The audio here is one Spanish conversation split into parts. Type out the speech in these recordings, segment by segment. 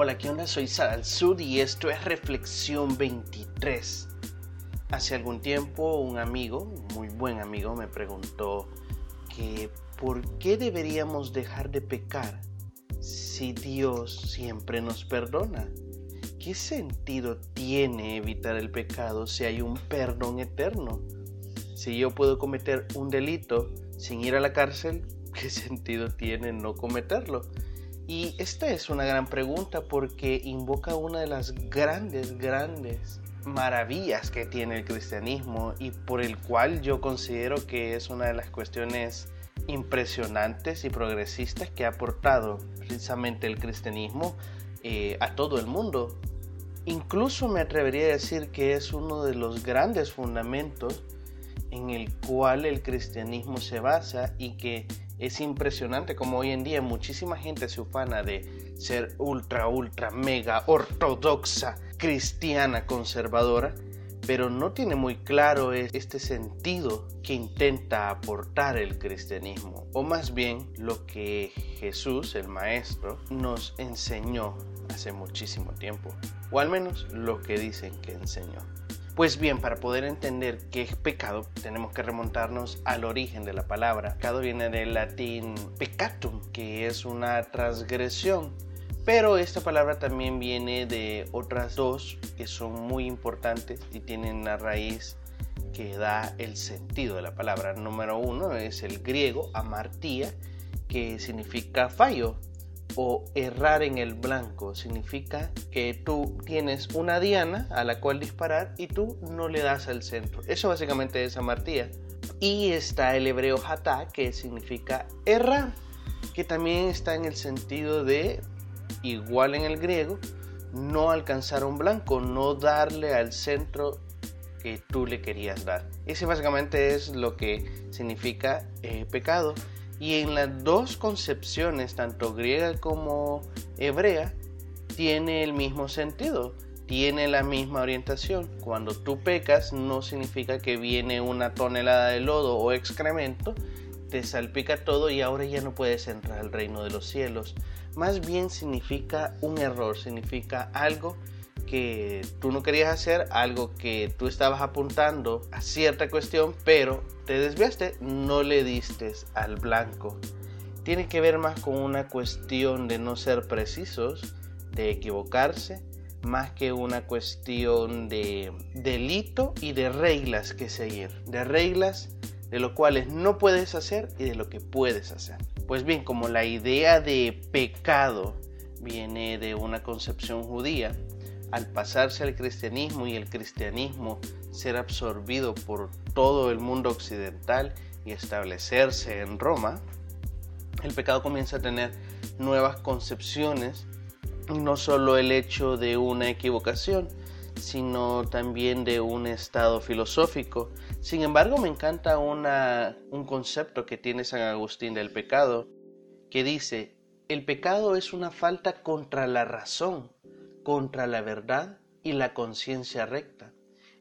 Hola, ¿qué onda? Soy Sadal Sud y esto es Reflexión 23. Hace algún tiempo un amigo, muy buen amigo, me preguntó que por qué deberíamos dejar de pecar si Dios siempre nos perdona. ¿Qué sentido tiene evitar el pecado si hay un perdón eterno? Si yo puedo cometer un delito sin ir a la cárcel, ¿qué sentido tiene no cometerlo? Y esta es una gran pregunta porque invoca una de las grandes, grandes maravillas que tiene el cristianismo y por el cual yo considero que es una de las cuestiones impresionantes y progresistas que ha aportado precisamente el cristianismo eh, a todo el mundo. Incluso me atrevería a decir que es uno de los grandes fundamentos en el cual el cristianismo se basa y que es impresionante como hoy en día muchísima gente se ufana de ser ultra, ultra, mega ortodoxa, cristiana, conservadora, pero no tiene muy claro este sentido que intenta aportar el cristianismo, o más bien lo que Jesús, el Maestro, nos enseñó hace muchísimo tiempo, o al menos lo que dicen que enseñó. Pues bien, para poder entender qué es pecado, tenemos que remontarnos al origen de la palabra. Pecado viene del latín peccatum, que es una transgresión. Pero esta palabra también viene de otras dos que son muy importantes y tienen una raíz que da el sentido de la palabra. Número uno es el griego amartía, que significa fallo, o errar en el blanco significa que tú tienes una diana a la cual disparar y tú no le das al centro. Eso básicamente es amartía. Y está el hebreo hatá que significa errar, que también está en el sentido de, igual en el griego, no alcanzar un blanco, no darle al centro que tú le querías dar. Ese básicamente es lo que significa eh, pecado. Y en las dos concepciones, tanto griega como hebrea, tiene el mismo sentido, tiene la misma orientación. Cuando tú pecas no significa que viene una tonelada de lodo o excremento, te salpica todo y ahora ya no puedes entrar al reino de los cielos. Más bien significa un error, significa algo que tú no querías hacer, algo que tú estabas apuntando a cierta cuestión, pero te desviaste, no le diste al blanco. Tiene que ver más con una cuestión de no ser precisos, de equivocarse, más que una cuestión de delito y de reglas que seguir, de reglas de lo cuales no puedes hacer y de lo que puedes hacer. Pues bien, como la idea de pecado viene de una concepción judía, al pasarse al cristianismo y el cristianismo ser absorbido por todo el mundo occidental y establecerse en Roma, el pecado comienza a tener nuevas concepciones, no solo el hecho de una equivocación, sino también de un estado filosófico. Sin embargo, me encanta un concepto que tiene San Agustín del pecado, que dice, el pecado es una falta contra la razón, contra la verdad y la conciencia recta.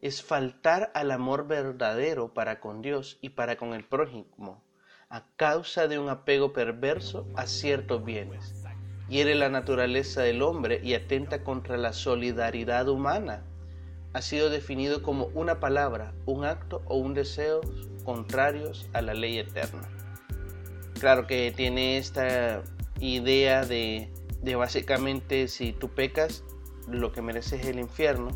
Es faltar al amor verdadero para con Dios y para con el prójimo, a causa de un apego perverso a ciertos bienes. Hiere la naturaleza del hombre y atenta contra la solidaridad humana. Ha sido definido como una palabra, un acto o un deseo contrarios a la ley eterna. Claro que tiene esta idea de, de básicamente si tú pecas, lo que merece es el infierno,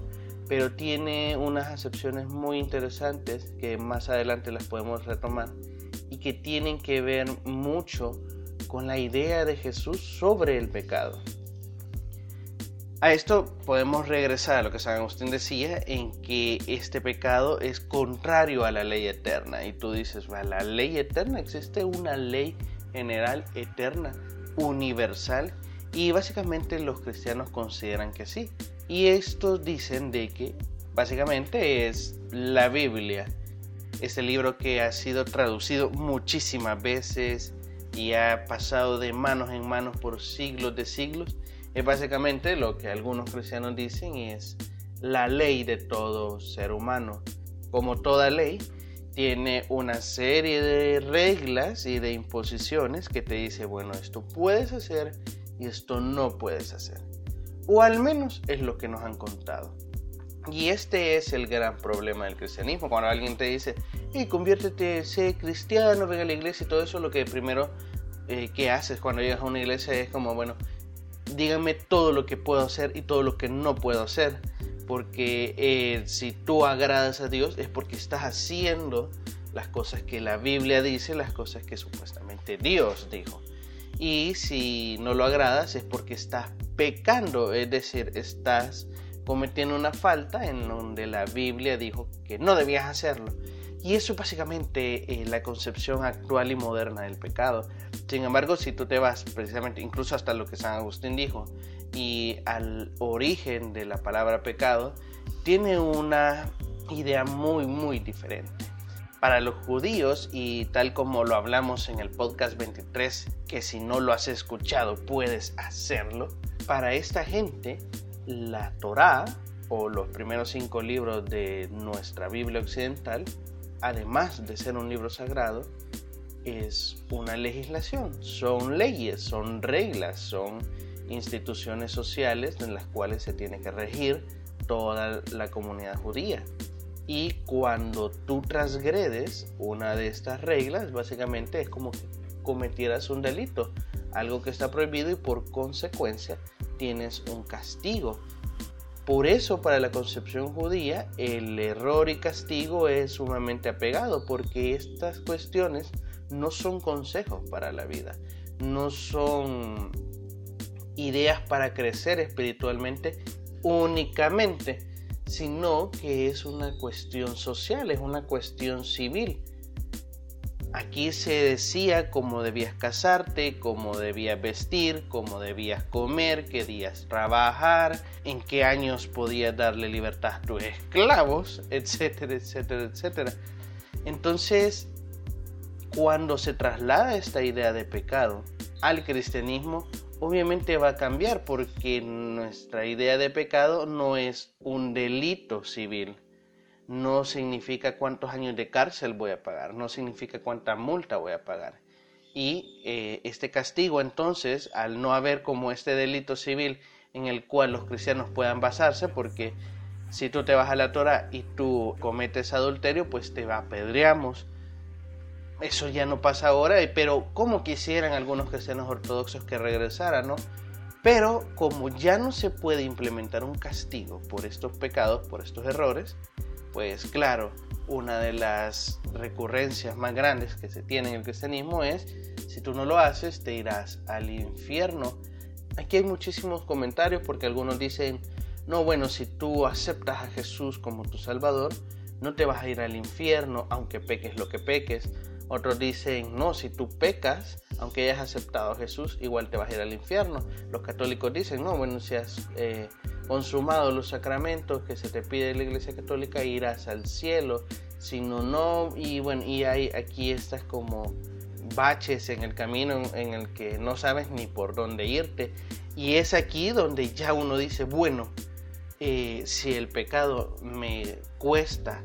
pero tiene unas acepciones muy interesantes que más adelante las podemos retomar y que tienen que ver mucho con la idea de Jesús sobre el pecado. A esto podemos regresar a lo que San Agustín decía, en que este pecado es contrario a la ley eterna. Y tú dices, la ley eterna, existe una ley general, eterna, universal, y básicamente los cristianos consideran que sí. Y estos dicen de que básicamente es la Biblia. Este libro que ha sido traducido muchísimas veces y ha pasado de manos en manos por siglos de siglos. Es básicamente lo que algunos cristianos dicen es la ley de todo ser humano. Como toda ley, tiene una serie de reglas y de imposiciones que te dice, bueno, esto puedes hacer y esto no puedes hacer. O al menos es lo que nos han contado. Y este es el gran problema del cristianismo. Cuando alguien te dice, hey, conviértete, sé cristiano, ven a la iglesia y todo eso, lo que primero eh, que haces cuando llegas a una iglesia es como, bueno, díganme todo lo que puedo hacer y todo lo que no puedo hacer. Porque eh, si tú agradas a Dios es porque estás haciendo las cosas que la Biblia dice, las cosas que supuestamente Dios dijo. Y si no lo agradas es porque estás pecando, es decir, estás cometiendo una falta en donde la Biblia dijo que no debías hacerlo. Y eso es básicamente eh, la concepción actual y moderna del pecado. Sin embargo, si tú te vas precisamente, incluso hasta lo que San Agustín dijo, y al origen de la palabra pecado, tiene una idea muy, muy diferente. Para los judíos, y tal como lo hablamos en el podcast 23, que si no lo has escuchado puedes hacerlo, para esta gente la Torá o los primeros cinco libros de nuestra Biblia occidental, además de ser un libro sagrado, es una legislación, son leyes, son reglas, son instituciones sociales en las cuales se tiene que regir toda la comunidad judía. Y cuando tú transgredes una de estas reglas, básicamente es como que cometieras un delito, algo que está prohibido y por consecuencia tienes un castigo. Por eso para la concepción judía el error y castigo es sumamente apegado, porque estas cuestiones no son consejos para la vida, no son ideas para crecer espiritualmente únicamente, sino que es una cuestión social, es una cuestión civil. Aquí se decía cómo debías casarte, cómo debías vestir, cómo debías comer, qué días trabajar, en qué años podías darle libertad a tus esclavos, etcétera, etcétera, etcétera. Entonces, cuando se traslada esta idea de pecado al cristianismo, obviamente va a cambiar porque nuestra idea de pecado no es un delito civil no significa cuántos años de cárcel voy a pagar, no significa cuánta multa voy a pagar. Y eh, este castigo entonces, al no haber como este delito civil en el cual los cristianos puedan basarse, porque si tú te vas a la Torah y tú cometes adulterio, pues te apedreamos. Eso ya no pasa ahora, pero como quisieran algunos cristianos ortodoxos que regresaran, ¿no? Pero como ya no se puede implementar un castigo por estos pecados, por estos errores, pues claro, una de las recurrencias más grandes que se tiene en el cristianismo es, si tú no lo haces, te irás al infierno. Aquí hay muchísimos comentarios porque algunos dicen, no, bueno, si tú aceptas a Jesús como tu Salvador, no te vas a ir al infierno aunque peques lo que peques. Otros dicen, no, si tú pecas, aunque hayas aceptado a Jesús, igual te vas a ir al infierno. Los católicos dicen, no, bueno, si has eh, consumado los sacramentos que se te pide en la Iglesia Católica, irás al cielo. Si no, no. Y bueno, y hay aquí estas como baches en el camino en el que no sabes ni por dónde irte. Y es aquí donde ya uno dice, bueno, eh, si el pecado me cuesta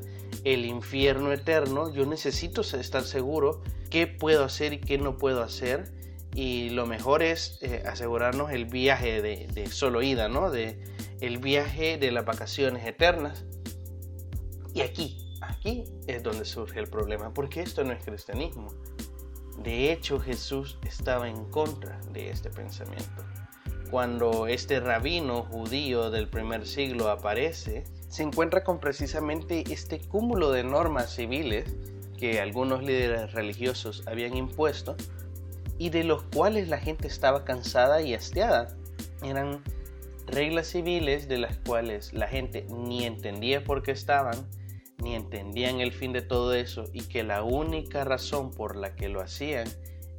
el infierno eterno, yo necesito estar seguro qué puedo hacer y qué no puedo hacer. Y lo mejor es eh, asegurarnos el viaje de, de, solo ida, ¿no? De, el viaje de las vacaciones eternas. Y aquí, aquí es donde surge el problema, porque esto no es cristianismo. De hecho, Jesús estaba en contra de este pensamiento. Cuando este rabino judío del primer siglo aparece, se encuentra con precisamente este cúmulo de normas civiles que algunos líderes religiosos habían impuesto y de los cuales la gente estaba cansada y hastiada. Eran reglas civiles de las cuales la gente ni entendía por qué estaban, ni entendían el fin de todo eso y que la única razón por la que lo hacían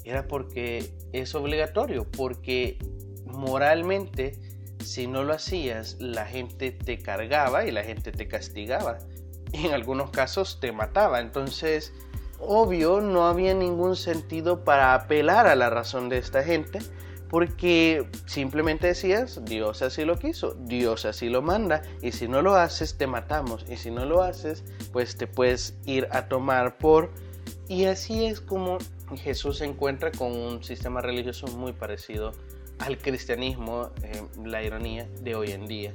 era porque es obligatorio, porque moralmente si no lo hacías, la gente te cargaba y la gente te castigaba. Y en algunos casos te mataba. Entonces, obvio, no había ningún sentido para apelar a la razón de esta gente. Porque simplemente decías, Dios así lo quiso, Dios así lo manda, y si no lo haces, te matamos, y si no lo haces, pues te puedes ir a tomar por... Y así es como Jesús se encuentra con un sistema religioso muy parecido al cristianismo, eh, la ironía de hoy en día.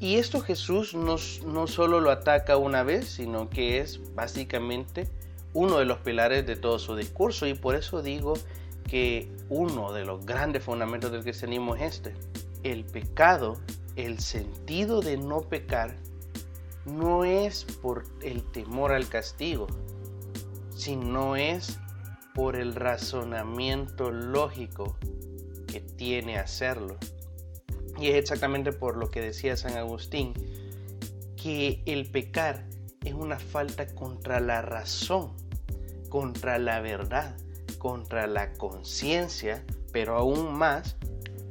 Y esto Jesús no, no solo lo ataca una vez, sino que es básicamente uno de los pilares de todo su discurso y por eso digo que uno de los grandes fundamentos del cristianismo es este. El pecado, el sentido de no pecar, no es por el temor al castigo, sino es por el razonamiento lógico que tiene hacerlo. Y es exactamente por lo que decía San Agustín, que el pecar es una falta contra la razón, contra la verdad, contra la conciencia, pero aún más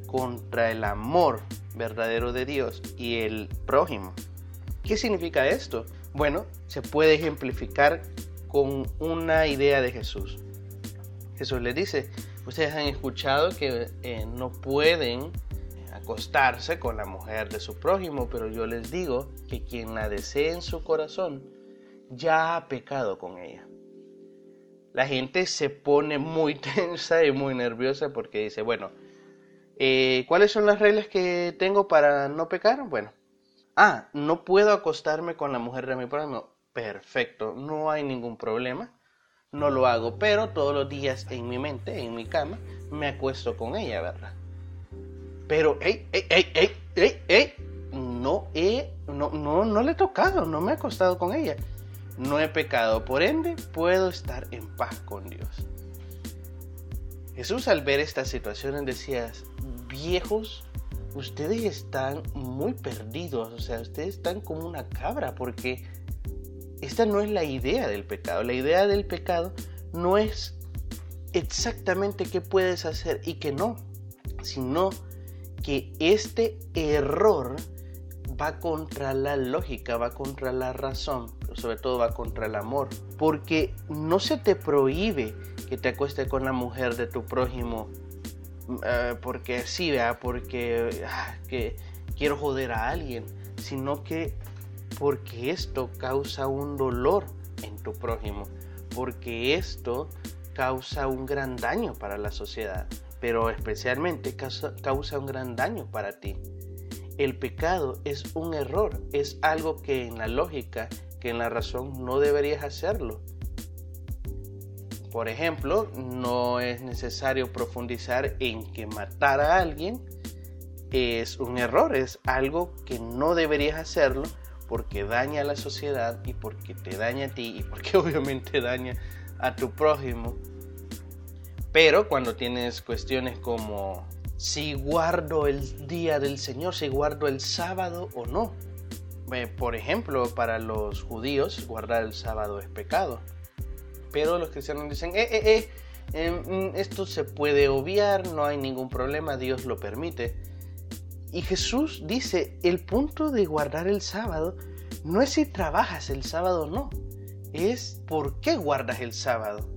contra el amor verdadero de Dios y el prójimo. ¿Qué significa esto? Bueno, se puede ejemplificar con una idea de Jesús. Jesús le dice, ustedes han escuchado que eh, no pueden acostarse con la mujer de su prójimo, pero yo les digo que quien la desee en su corazón ya ha pecado con ella. La gente se pone muy tensa y muy nerviosa porque dice, bueno, eh, ¿cuáles son las reglas que tengo para no pecar? Bueno, ah, no puedo acostarme con la mujer de mi prójimo. Perfecto, no hay ningún problema. No lo hago, pero todos los días en mi mente, en mi cama, me acuesto con ella, ¿verdad? Pero, ey, ey, ey, ey, ey, no he, no, no, no le he tocado, no me he acostado con ella. No he pecado, por ende, puedo estar en paz con Dios. Jesús al ver estas situaciones decía, viejos, ustedes están muy perdidos, o sea, ustedes están como una cabra, porque esta no es la idea del pecado. La idea del pecado no es exactamente qué puedes hacer y qué no, sino que este error va contra la lógica, va contra la razón, sobre todo va contra el amor. Porque no se te prohíbe que te acuestes con la mujer de tu prójimo eh, porque sí, vea, porque ah, quiero joder a alguien, sino que porque esto causa un dolor en tu prójimo, porque esto causa un gran daño para la sociedad pero especialmente causa, un gran daño para ti. El pecado es un error, es algo que en la lógica, que en la razón no deberías hacerlo. Por ejemplo, no es necesario profundizar en que matar a alguien es un error, es algo que no deberías hacerlo porque daña a la sociedad y porque te daña a ti y porque obviamente daña a tu prójimo pero cuando tienes cuestiones como si guardo el día del Señor, si guardo el sábado o no. Por ejemplo, para los judíos guardar el sábado es pecado. Pero los cristianos dicen, eh, eh, eh, em, esto se puede obviar, no hay ningún problema, Dios lo permite. Y Jesús dice, el punto de guardar el sábado no es si trabajas el sábado o no, es por qué guardas el sábado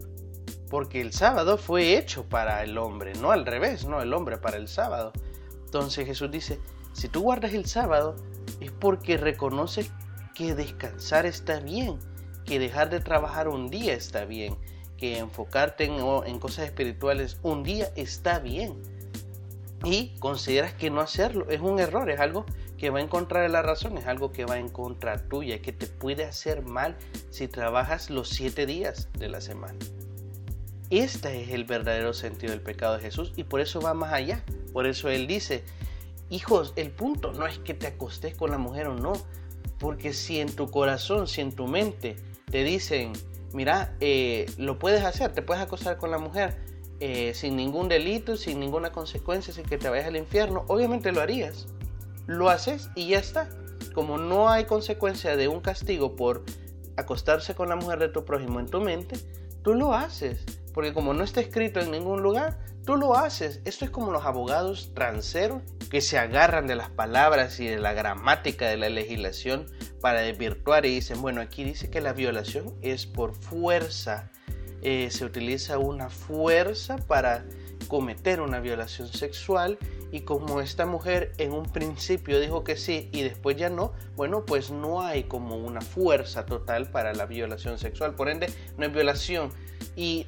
porque el sábado fue hecho para el hombre, no al revés, no el hombre para el sábado. Entonces Jesús dice, si tú guardas el sábado es porque reconoces que descansar está bien, que dejar de trabajar un día está bien, que enfocarte en, en cosas espirituales un día está bien. Y consideras que no hacerlo es un error, es algo que va en contra de la razón, es algo que va en contra tuya, que te puede hacer mal si trabajas los siete días de la semana. Este es el verdadero sentido del pecado de Jesús y por eso va más allá. Por eso Él dice, hijos, el punto no es que te acostes con la mujer o no, porque si en tu corazón, si en tu mente te dicen, mira, eh, lo puedes hacer, te puedes acostar con la mujer eh, sin ningún delito, sin ninguna consecuencia, sin que te vayas al infierno, obviamente lo harías. Lo haces y ya está. Como no hay consecuencia de un castigo por acostarse con la mujer de tu prójimo en tu mente, tú lo haces porque como no está escrito en ningún lugar, tú lo haces. Esto es como los abogados transeros que se agarran de las palabras y de la gramática de la legislación para desvirtuar y dicen, bueno, aquí dice que la violación es por fuerza. Eh, se utiliza una fuerza para cometer una violación sexual y como esta mujer en un principio dijo que sí y después ya no, bueno, pues no hay como una fuerza total para la violación sexual, por ende no es violación. Y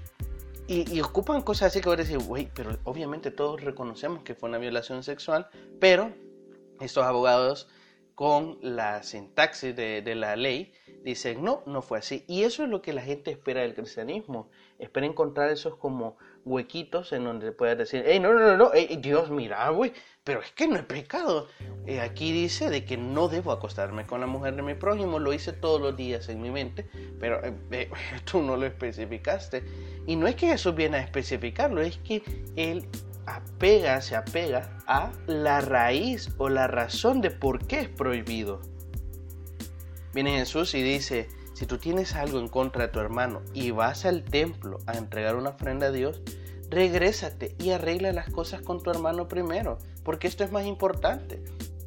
Y, ocupan cosas así que a decir, güey, pero obviamente todos reconocemos que fue una violación sexual, pero estos abogados con la sintaxis de, la ley dicen, no, no fue así. Y eso es lo que la gente espera del cristianismo. Espera encontrar esos como huequitos en donde puedas decir, hey, no, no, no, no, Dios, mira, güey, pero es que no es pecado. Eh, aquí dice de que no debo acostarme con la mujer de mi prójimo, lo hice todos los días en mi mente, pero eh, eh, tú no lo especificaste. Y no es que Jesús viene a especificarlo, es que él apega, se apega a la raíz o la razón de por qué es prohibido. Viene Jesús y dice, si tú tienes algo en contra de tu hermano y vas al templo a entregar una ofrenda a Dios, regrésate y arregla las cosas con tu hermano primero, porque esto es más importante.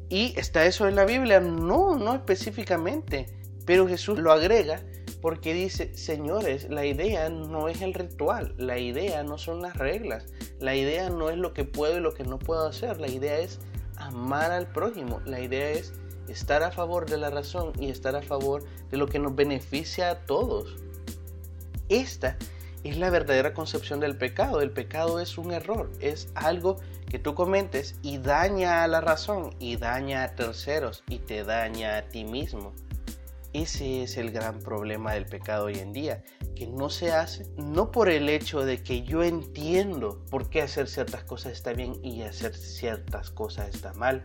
¿Y está eso en la Biblia? No, no específicamente, pero Jesús lo agrega porque dice, señores, la idea no es el ritual, la idea no son las reglas, la idea no es lo que puedo y lo que no puedo hacer, la idea es amar al prójimo, la idea es estar a favor de la razón y estar a favor de lo que nos beneficia a todos. Esta es la verdadera concepción del pecado. El pecado es un error, es algo que tú comentes y daña a la razón y daña a terceros y te daña a ti mismo. Ese es el gran problema del pecado hoy en día, que no se hace no por el hecho de que yo entiendo por qué hacer ciertas cosas está bien y hacer ciertas cosas está mal,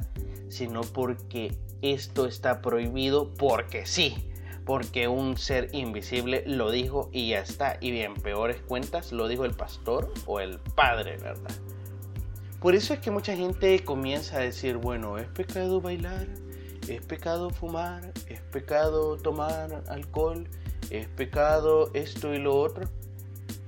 sino porque esto está prohibido porque sí, porque un ser invisible lo dijo y ya está. Y bien, peores cuentas lo dijo el pastor o el padre, ¿verdad? Por eso es que mucha gente comienza a decir, bueno, es pecado bailar, es pecado fumar, es pecado tomar alcohol, es pecado esto y lo otro.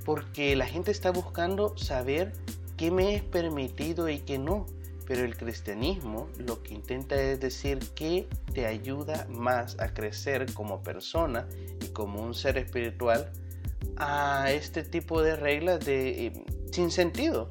Porque la gente está buscando saber qué me es permitido y qué no. Pero el cristianismo lo que intenta es decir que te ayuda más a crecer como persona y como un ser espiritual a este tipo de reglas de eh, sin sentido.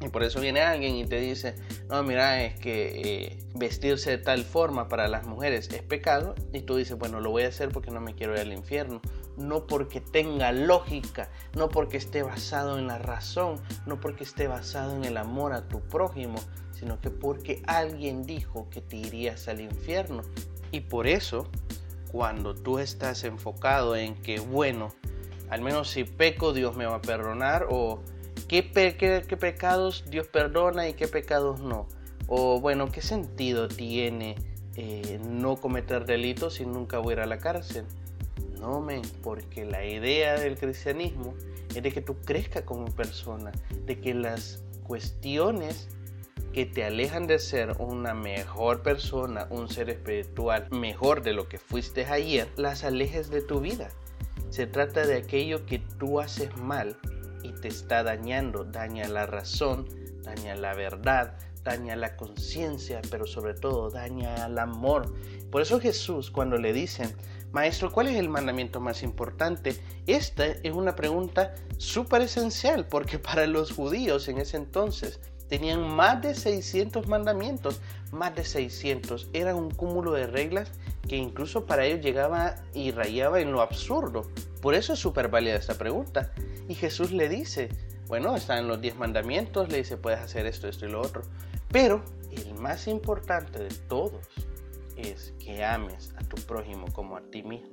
Y por eso viene alguien y te dice, no, mira, es que eh, vestirse de tal forma para las mujeres es pecado. Y tú dices, bueno, lo voy a hacer porque no me quiero ir al infierno. No porque tenga lógica, no porque esté basado en la razón, no porque esté basado en el amor a tu prójimo, sino que porque alguien dijo que te irías al infierno. Y por eso, cuando tú estás enfocado en que, bueno, al menos si peco Dios me va a perdonar, o qué, pecados Dios perdona y qué pecados no, o bueno, qué sentido tiene eh, no cometer delitos y nunca voy a ir a la cárcel. No, men, porque la idea del cristianismo es de que tú crezcas como persona, de que las cuestiones que te alejan de ser una mejor persona, un ser espiritual mejor de lo que fuiste ayer, las alejes de tu vida. Se trata de aquello que tú haces mal y te está dañando, daña la razón, daña la verdad, daña la conciencia, pero sobre todo daña el amor. Por eso Jesús cuando le dicen, Maestro, ¿cuál es el mandamiento más importante? Esta es una pregunta súper esencial porque para los judíos en ese entonces Tenían más de 600 mandamientos, más de 600. Era un cúmulo de reglas que incluso para ellos llegaba y rayaba en lo absurdo. Por eso es súper válida esta pregunta. Y Jesús le dice, bueno, están los 10 mandamientos, le dice, puedes hacer esto, esto y lo otro. Pero el más importante de todos es que ames a tu prójimo como a ti mismo.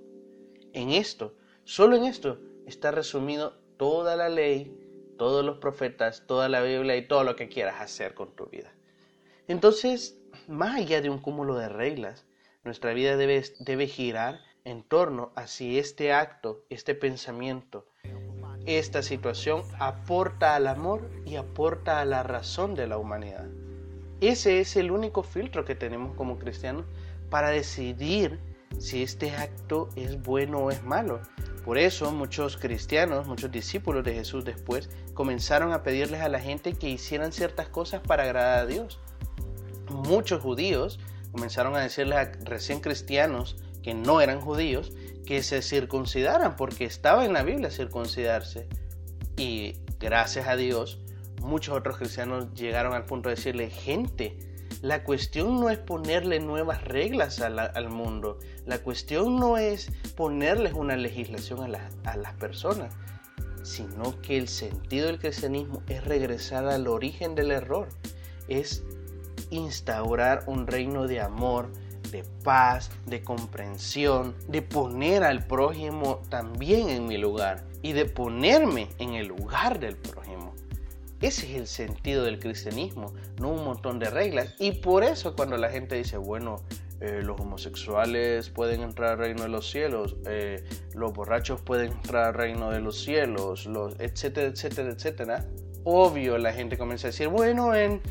En esto, solo en esto, está resumido toda la ley todos los profetas, toda la Biblia y todo lo que quieras hacer con tu vida. Entonces, más allá de un cúmulo de reglas, nuestra vida debe, debe girar en torno a si este acto, este pensamiento, esta situación aporta al amor y aporta a la razón de la humanidad. Ese es el único filtro que tenemos como cristianos para decidir si este acto es bueno o es malo. Por eso muchos cristianos, muchos discípulos de Jesús después comenzaron a pedirles a la gente que hicieran ciertas cosas para agradar a Dios. Muchos judíos comenzaron a decirles a recién cristianos que no eran judíos que se circuncidaran porque estaba en la Biblia circuncidarse. Y gracias a Dios, muchos otros cristianos llegaron al punto de decirle, gente, la cuestión no es ponerle nuevas reglas al mundo. La cuestión no es ponerles una legislación a, las personas. sino que el sentido del cristianismo es regresar al origen del error, es instaurar un reino de amor, de paz, de comprensión, de poner al prójimo también en mi lugar y de ponerme en el lugar del prójimo. Ese es el sentido del cristianismo, no un montón de reglas. Y por eso cuando la gente dice, bueno, eh, los homosexuales pueden entrar al reino de los cielos, eh, los borrachos pueden entrar al reino de los cielos, los, etcétera, etcétera, etcétera, obvio la gente comienza a decir, bueno, en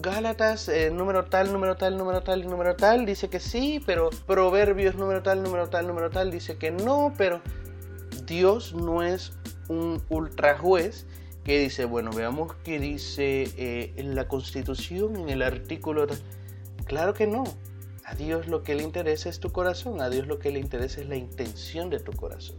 Gálatas, eh, número tal, número tal, número tal, número tal, dice que sí, pero Proverbios, número tal, número tal, número tal, dice que no, pero Dios no es un ultra que dice, bueno, veamos qué dice eh, en la Constitución, en el artículo... Claro que no. A Dios lo que le interesa es tu corazón, a Dios lo que le interesa es la intención de tu corazón.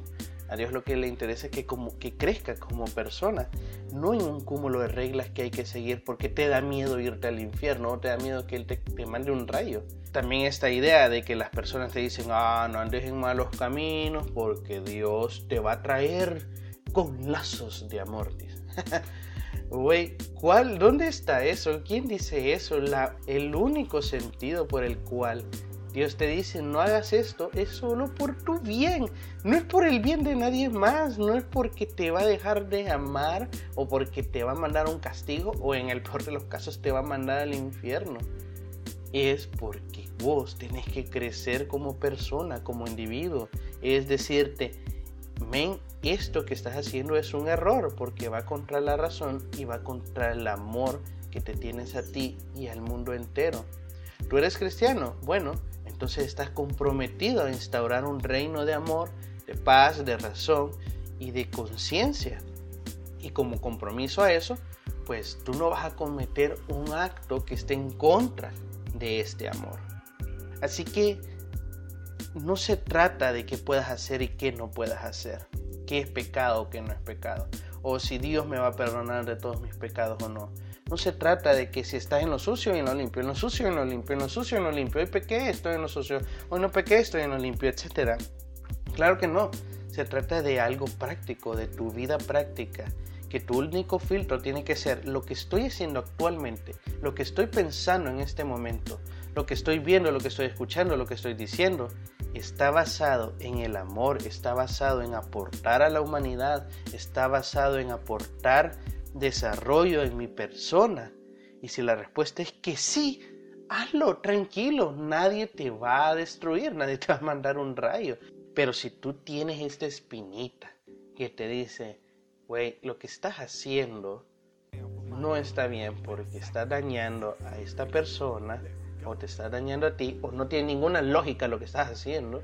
A Dios lo que le interesa es que, como, que crezca como persona, no en un cúmulo de reglas que hay que seguir porque te da miedo irte al infierno o te da miedo que Él te, te mande un rayo. También esta idea de que las personas te dicen, ah, no andes en malos caminos porque Dios te va a traer con lazos de amor. Güey, ¿cuál? ¿Dónde está eso? ¿Quién dice eso? El único sentido por el cual Dios te dice, no hagas esto, es solo por tu bien. No es por el bien de nadie más, no es porque te va a dejar de amar o porque te va a mandar un castigo o en el peor de los casos te va a mandar al infierno. Es porque vos tenés que crecer como persona, como individuo. Es decirte, men, esto que estás haciendo es un error porque va contra la razón y va contra el amor que te tienes a ti y al mundo entero. ¿Tú eres cristiano? Bueno, entonces estás comprometido a instaurar un reino de amor, de paz, de razón y de conciencia. Y como compromiso a eso, pues tú no vas a cometer un acto que esté en contra de este amor. Así que no se trata de qué puedas hacer y qué no puedas hacer, qué es pecado o qué no es pecado, o si Dios me va a perdonar de todos mis pecados o no. No se trata de que si estás en lo sucio y en lo limpio, en lo sucio y en lo limpio, en lo sucio y en lo limpio, hoy pequé, estoy en lo sucio, hoy no pequé, estoy en lo limpio, etc. Claro que no, se trata de algo práctico, de tu vida práctica, que tu único filtro tiene que ser lo que estoy haciendo actualmente, lo que estoy pensando en este momento, lo que estoy viendo, lo que estoy escuchando, lo que estoy diciendo, está basado en el amor, está basado en aportar a la humanidad, está basado en aportar desarrollo en mi persona? Y si la respuesta es que sí, hazlo tranquilo, nadie te va a destruir, nadie te va a mandar un rayo. Pero si tú tienes esta espinita que te dice, güey, lo que estás haciendo no está bien porque está dañando a esta persona o te está dañando a ti o no tiene ninguna lógica lo que estás haciendo,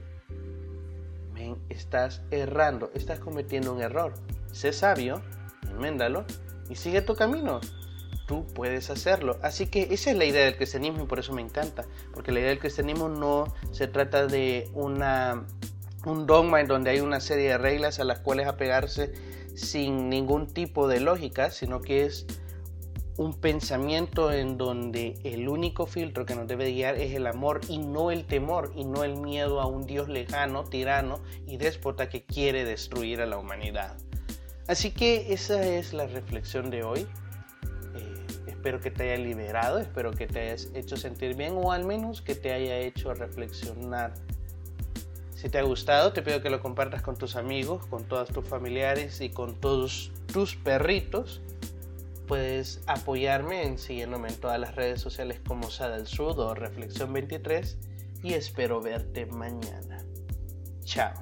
ven, estás errando, estás cometiendo un error. Sé sabio, enméndalo y sigue tu camino. Tú puedes hacerlo. Así que esa es la idea del cristianismo y por eso me encanta. Porque la idea del cristianismo no se trata de una, un dogma en donde hay una serie de reglas a las cuales apegarse sin ningún tipo de lógica, sino que es un pensamiento en donde el único filtro que nos debe guiar es el amor y no el temor y no el miedo a un Dios lejano, tirano y déspota que quiere destruir a la humanidad. Así que esa es la reflexión de hoy. Eh, espero que te haya liberado, espero que te hayas hecho sentir bien o al menos que te haya hecho reflexionar. Si te ha gustado, te pido que lo compartas con tus amigos, con todos tus familiares y con todos tus perritos. Puedes apoyarme en siguiéndome en todas las redes sociales como Sada del Sud o Reflexión 23 y espero verte mañana. Chao.